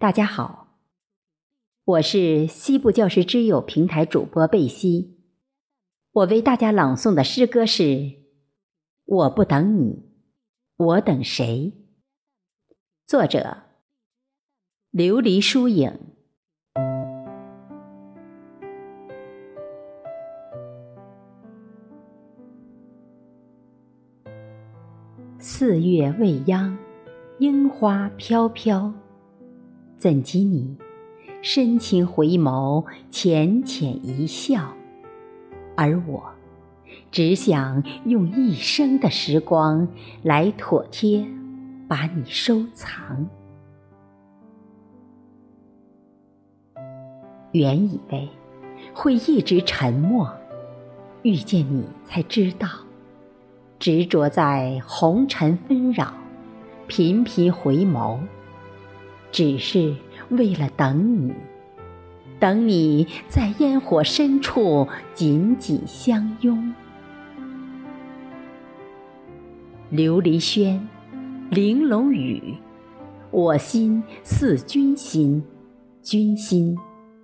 大家好，我是西部教师之友平台主播贝西。我为大家朗诵的诗歌是《我不等你，我等谁》。作者：琉璃疏影。四月未央，樱花飘飘。怎及你深情回眸，浅浅一笑，而我只想用一生的时光来妥帖把你收藏。原以为会一直沉默，遇见你才知道，执着在红尘纷扰，频频回眸。只是为了等你，等你在烟火深处紧紧相拥。琉璃轩，玲珑雨，我心似君心，君心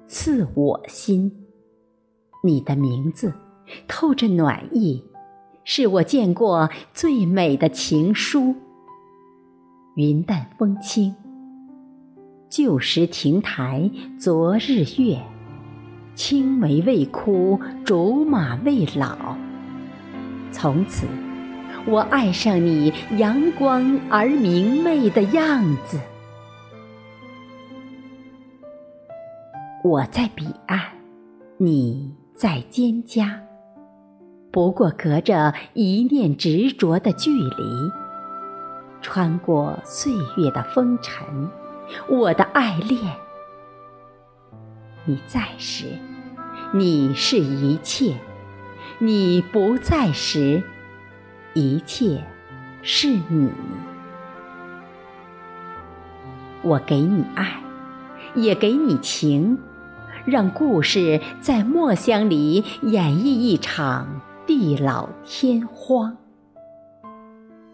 似我心。你的名字透着暖意，是我见过最美的情书。云淡风轻。旧时亭台，昨日月，青梅未枯，竹马未老。从此，我爱上你阳光而明媚的样子。我在彼岸，你在蒹葭，不过隔着一念执着的距离。穿过岁月的风尘。我的爱恋，你在时，你是一切；你不在时，一切是你。我给你爱，也给你情，让故事在墨香里演绎一场地老天荒。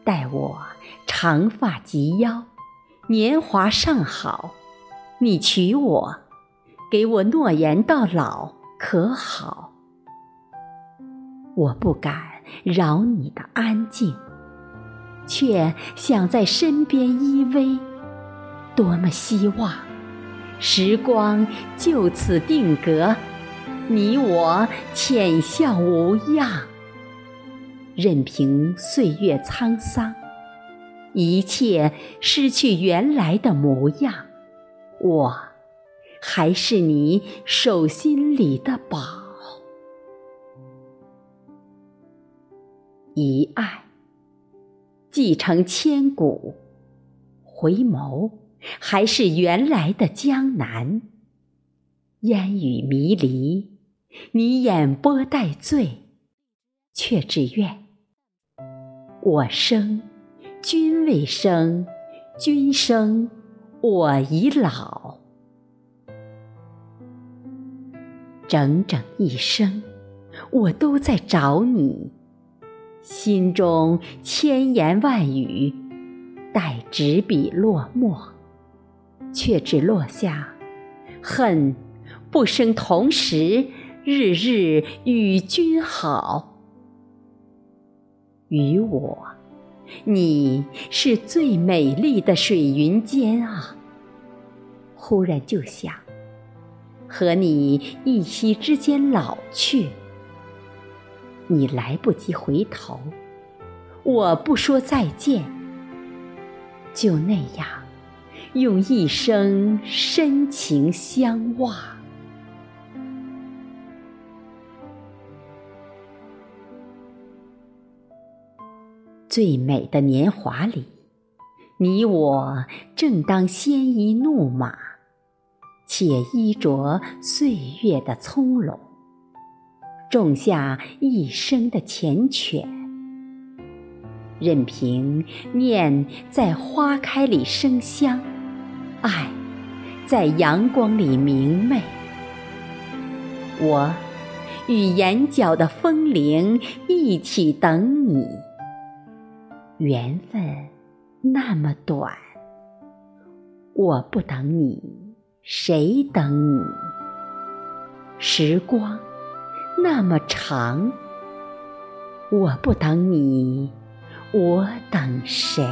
待我长发及腰。年华尚好，你娶我，给我诺言到老，可好？我不敢扰你的安静，却想在身边依偎。多么希望时光就此定格，你我浅笑无恙，任凭岁月沧桑。一切失去原来的模样，我还是你手心里的宝。一爱继承千古，回眸还是原来的江南。烟雨迷离，你眼波带醉，却只愿我生。君未生，君生，我已老。整整一生，我都在找你，心中千言万语，待执笔落墨，却只落下恨不生同时，日日与君好，与我。你是最美丽的水云间啊！忽然就想和你一夕之间老去，你来不及回头，我不说再见，就那样用一生深情相望。最美的年华里，你我正当鲜衣怒马，且衣着岁月的葱茏，种下一生的缱绻。任凭念在花开里生香，爱在阳光里明媚。我与眼角的风铃一起等你。缘分那么短，我不等你，谁等你？时光那么长，我不等你，我等谁？